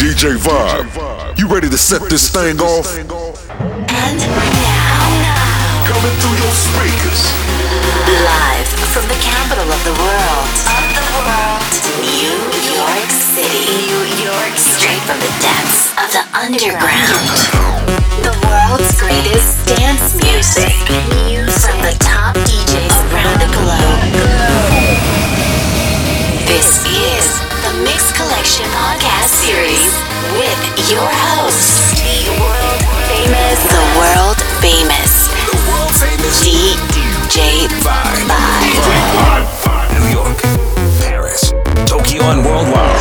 DJ Vibe. You ready to set this thing off? And now, Coming through your speakers. live from the capital of the world, of the world, New York City, New York, straight from the depths of the underground. The world's greatest dance music, from the top DJs around the globe. This is the Mix Collection Podcast Series with your host, the world famous, the world famous The world famous DJ Vibe. New York, Paris, Tokyo, and worldwide.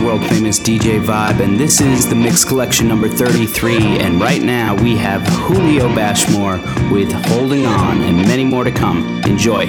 The world famous DJ Vibe, and this is the Mix Collection number 33. And right now we have Julio Bashmore with Holding On, and many more to come. Enjoy.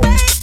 back.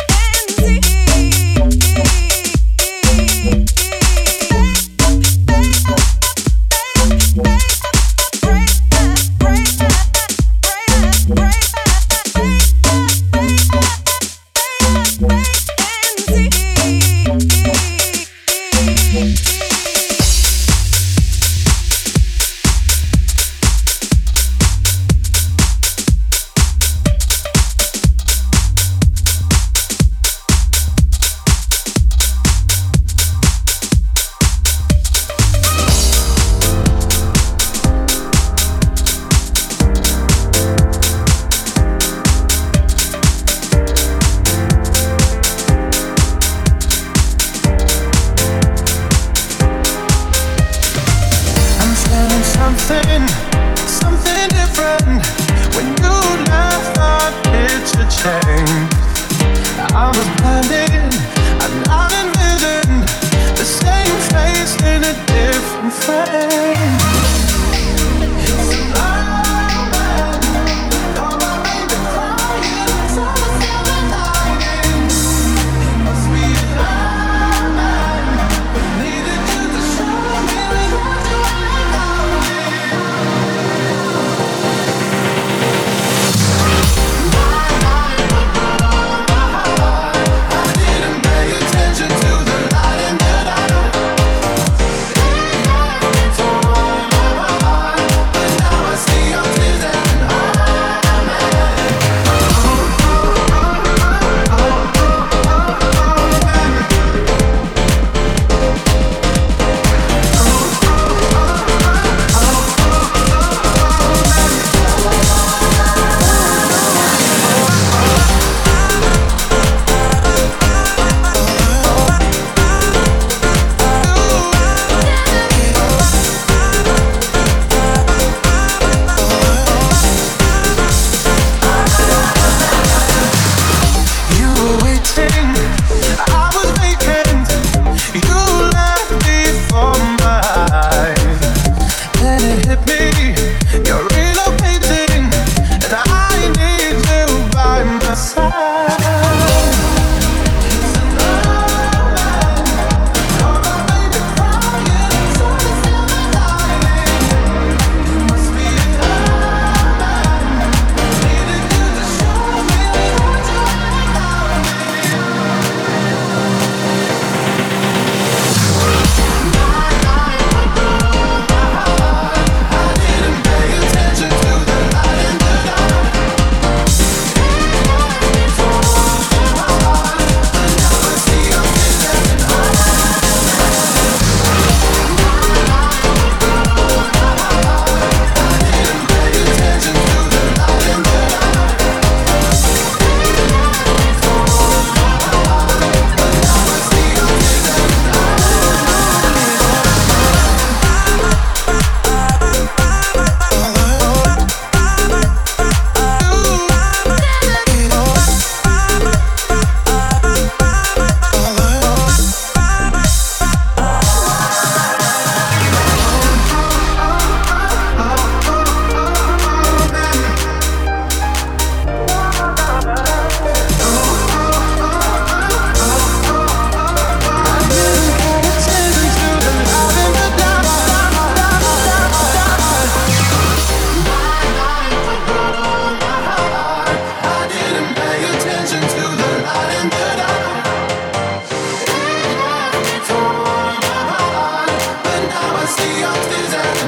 the off desire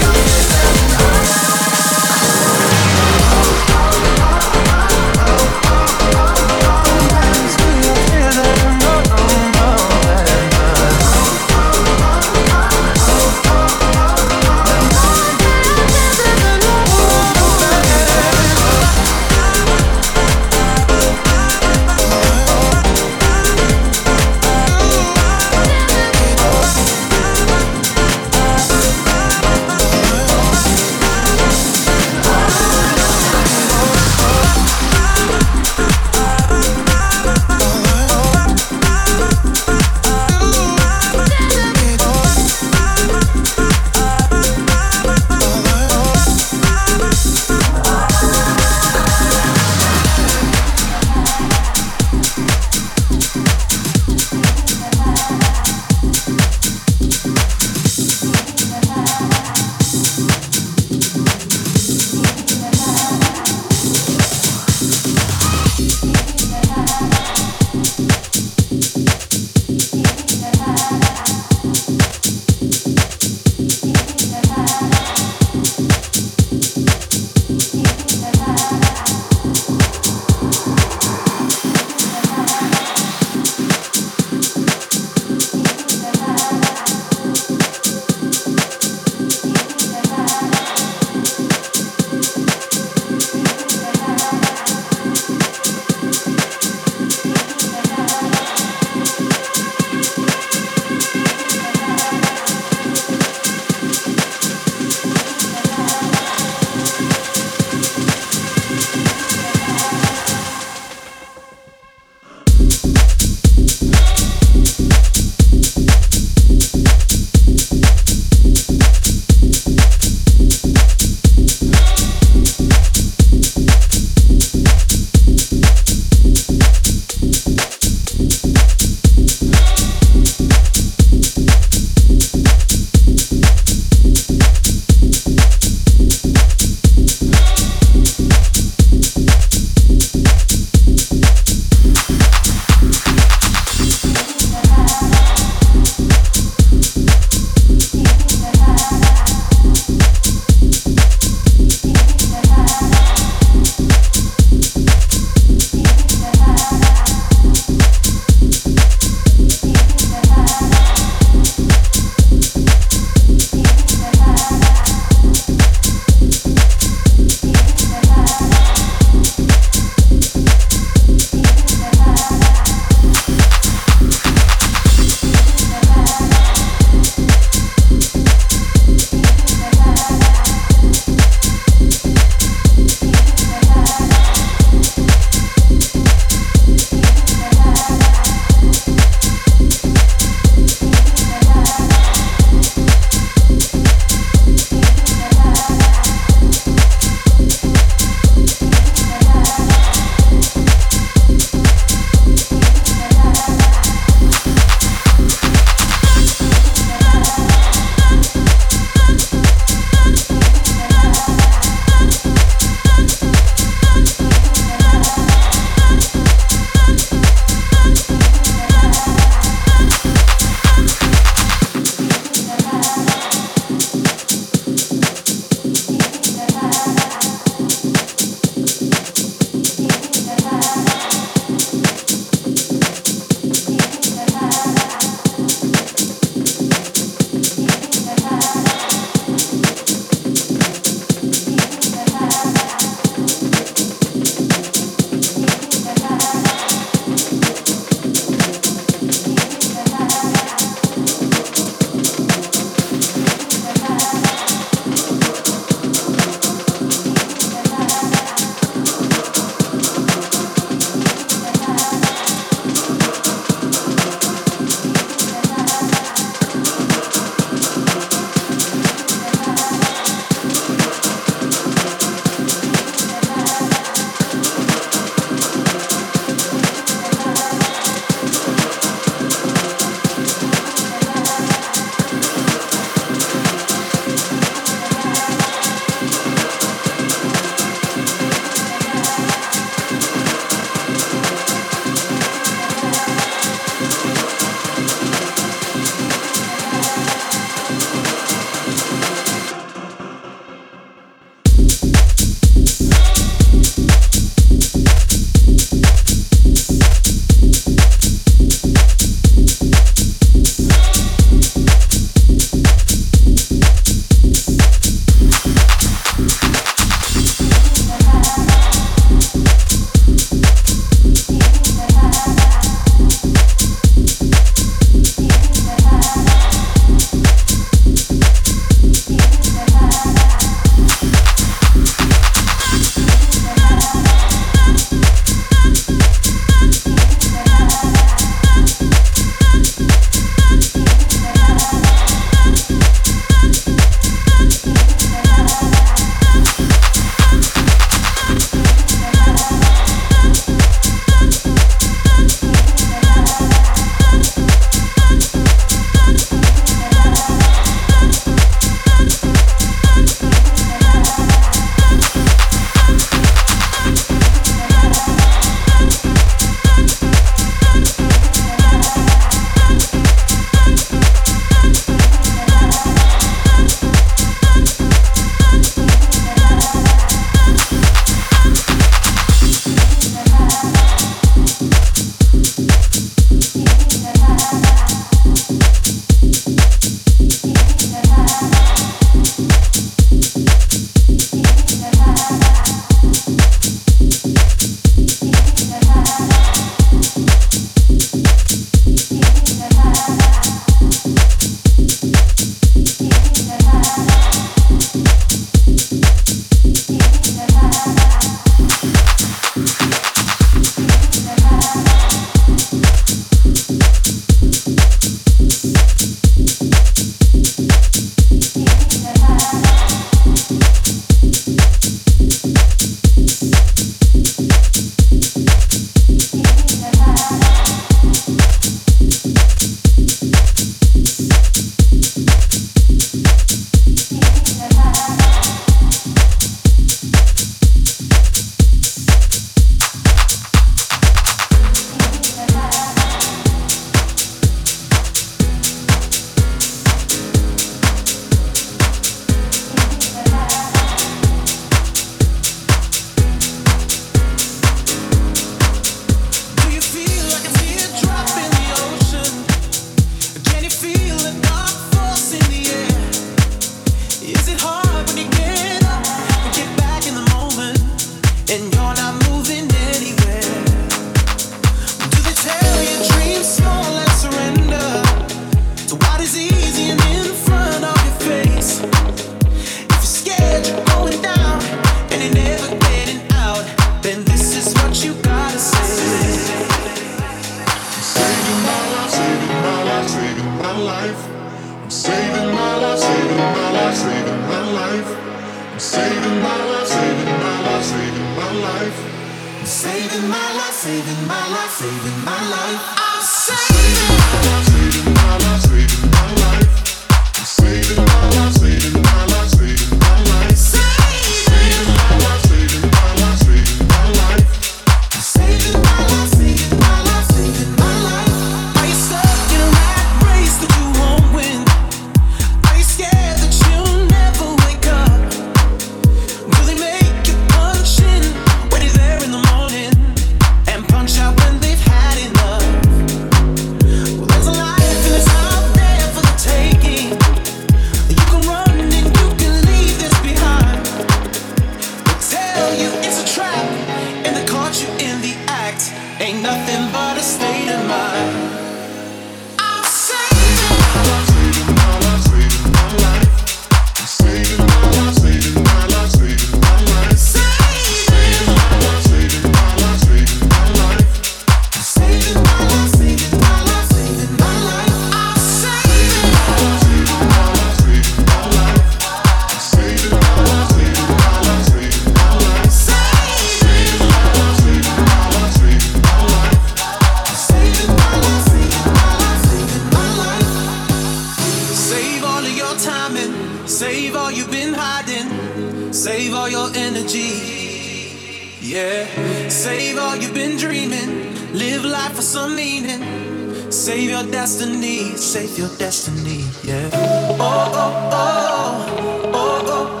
yeah. Oh, oh, oh, oh, oh,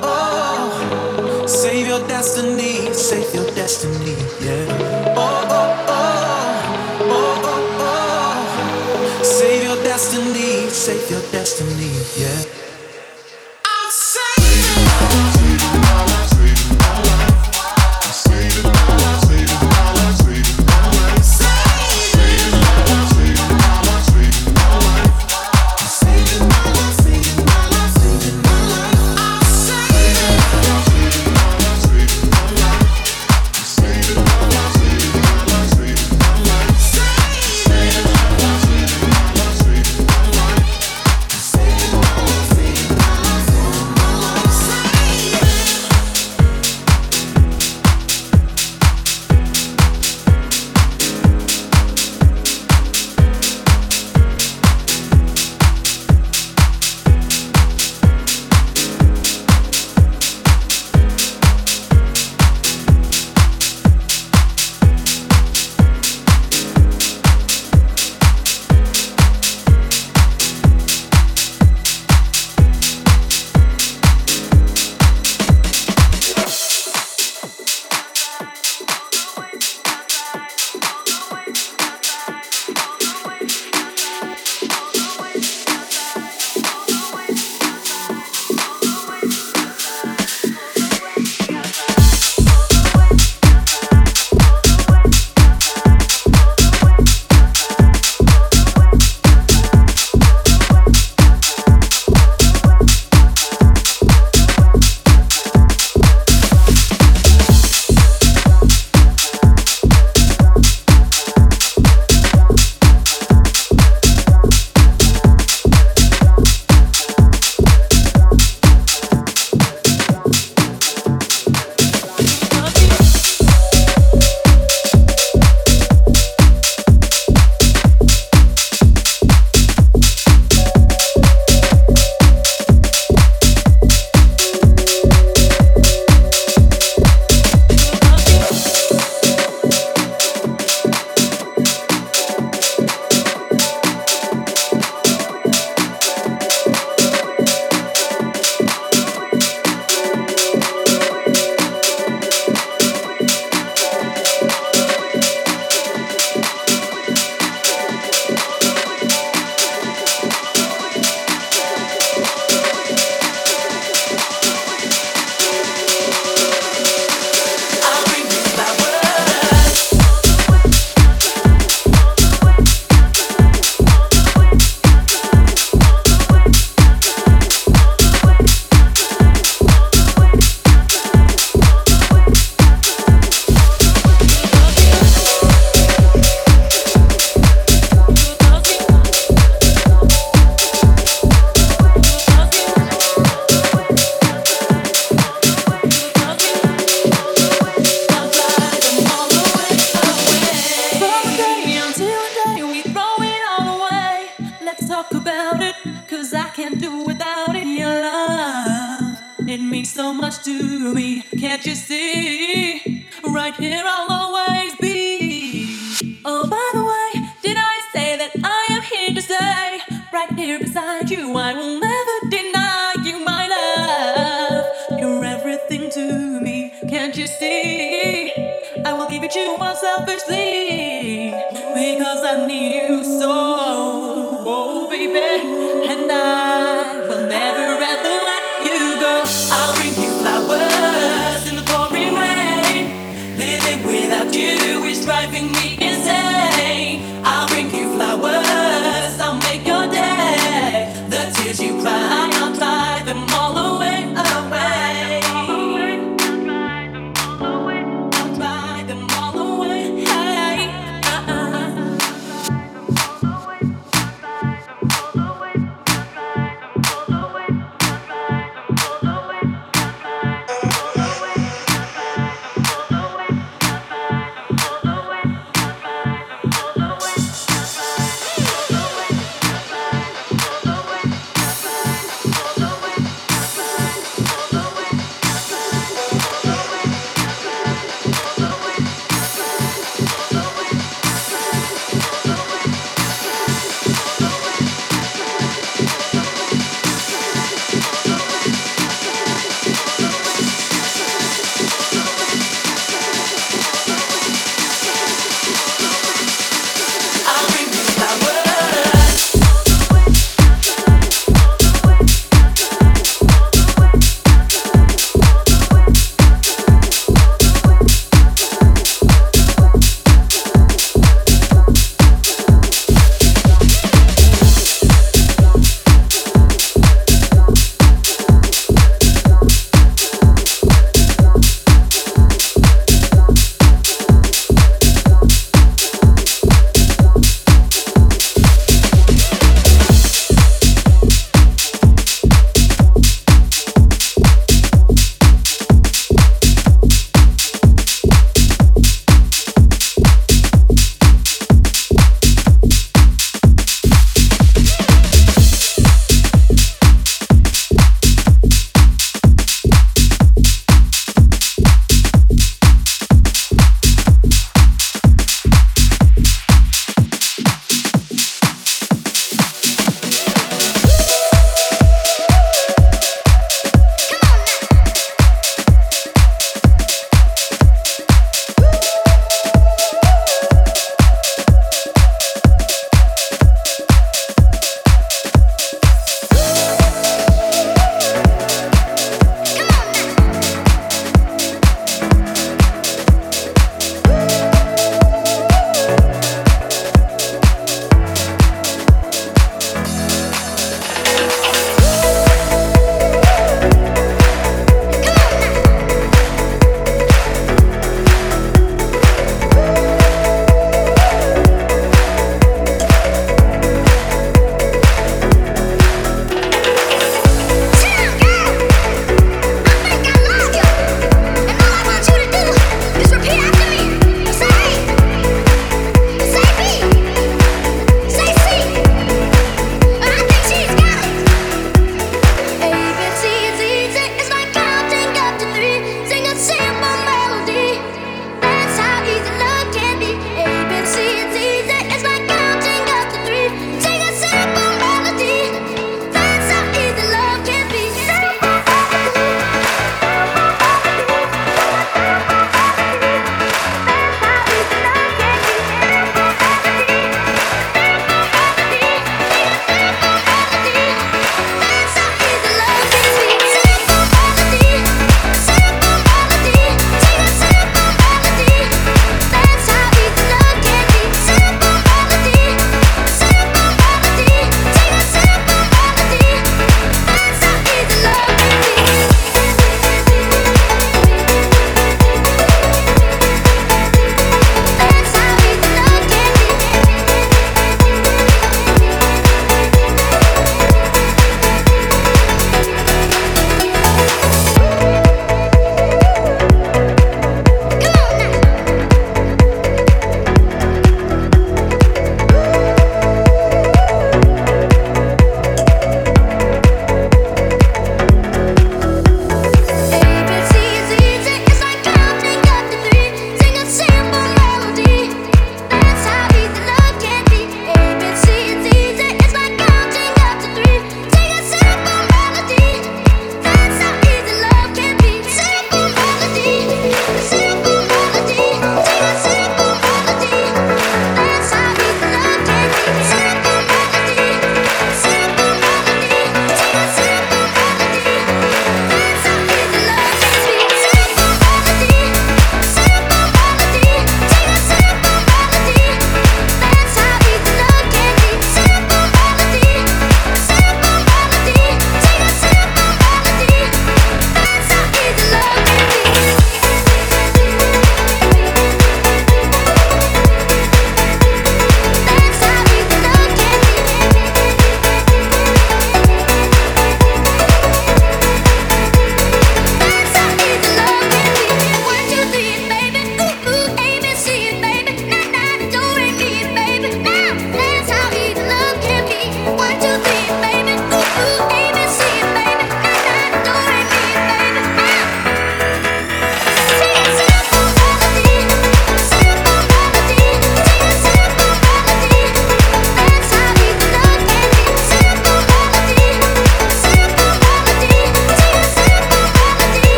oh. Save your destiny, save your destiny.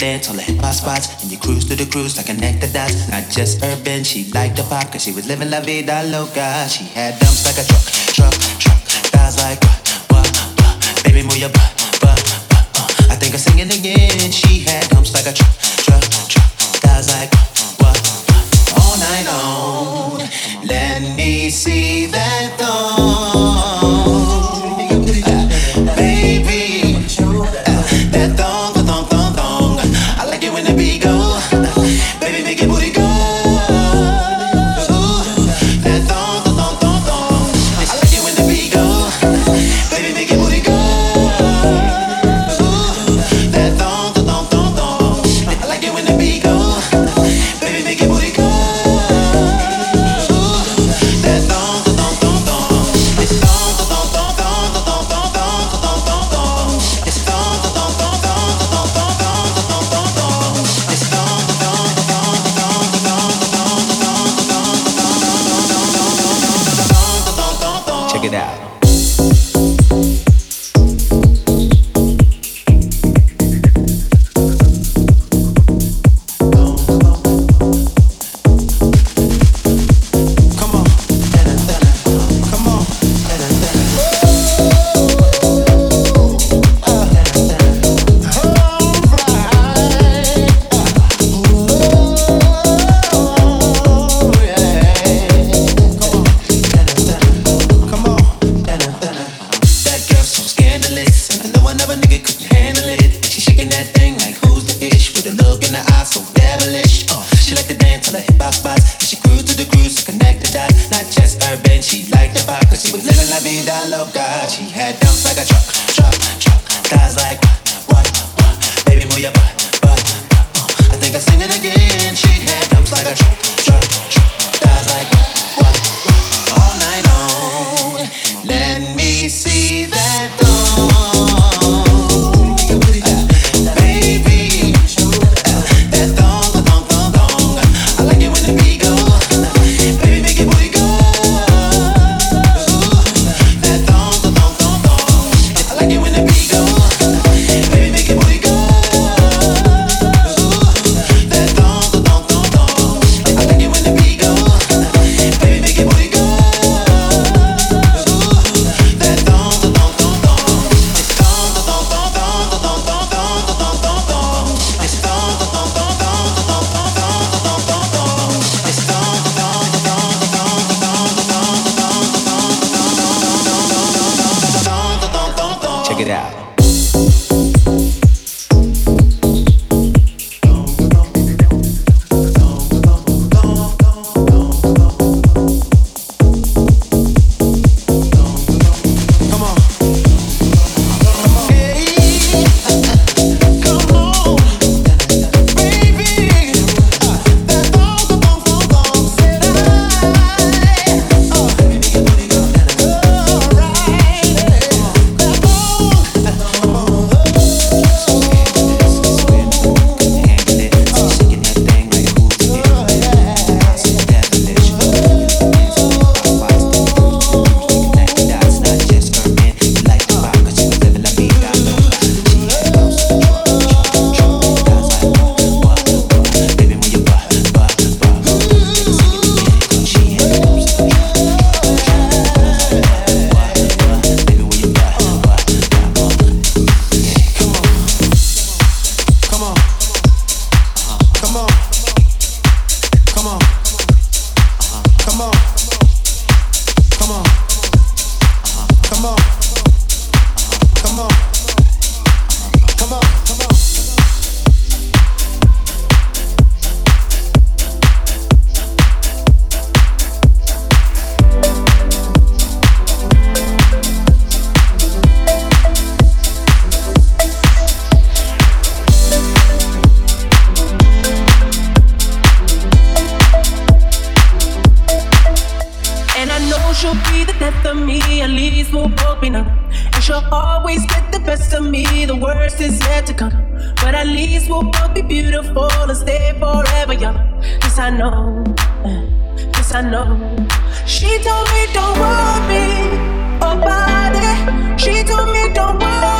Cause she liked the pop 'cause she was living la vida loca. She had dumps like a truck, truck, she'll be the death of me, at least we'll both be numb. And she'll always get the best of me, the worst is yet to come. But at least we'll both be beautiful and stay forever young. Yes, I know, yes, I know. She told me don't worry about it. She told me don't worry.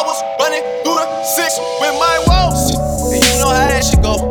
I was running through the six with my woes. And you know how that shit go.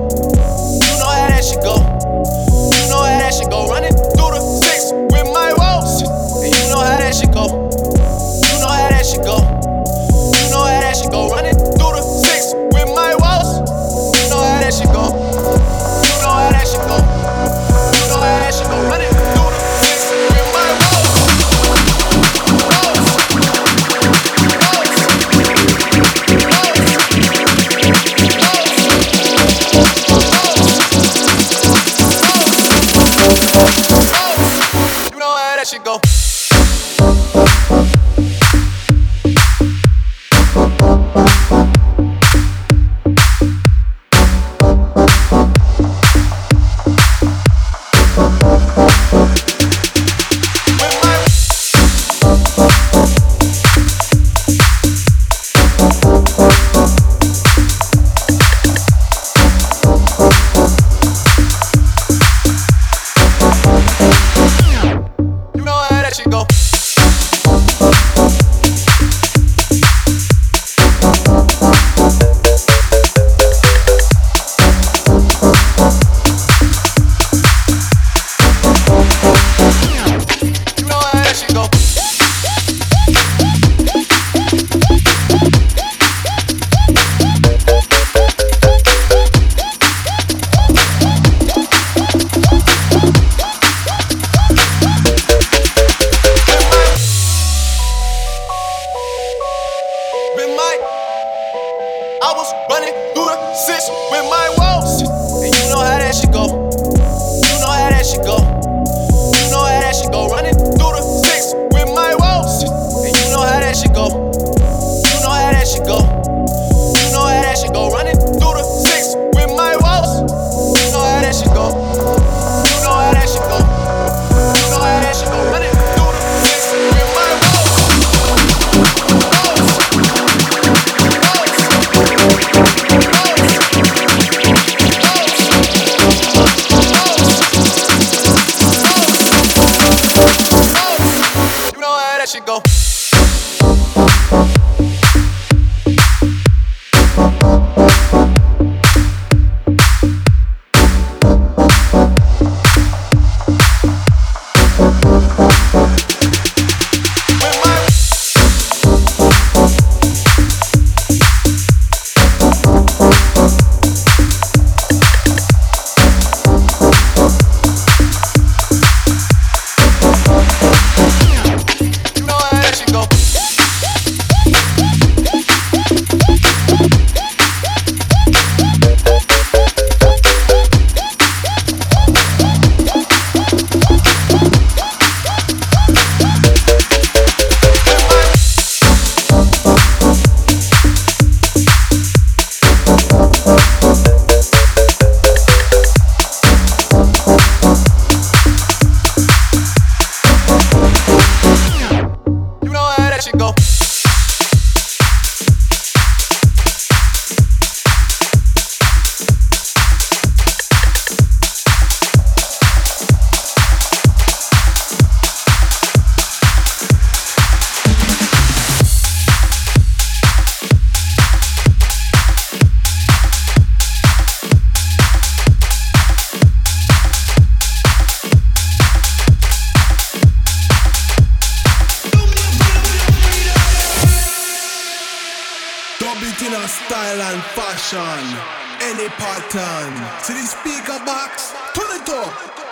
to the speaker box. Turn it up.